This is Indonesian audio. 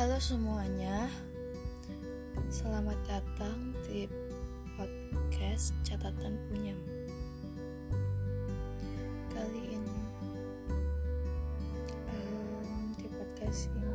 Halo semuanya, selamat datang di podcast catatan punyam Kali ini um, di podcast ini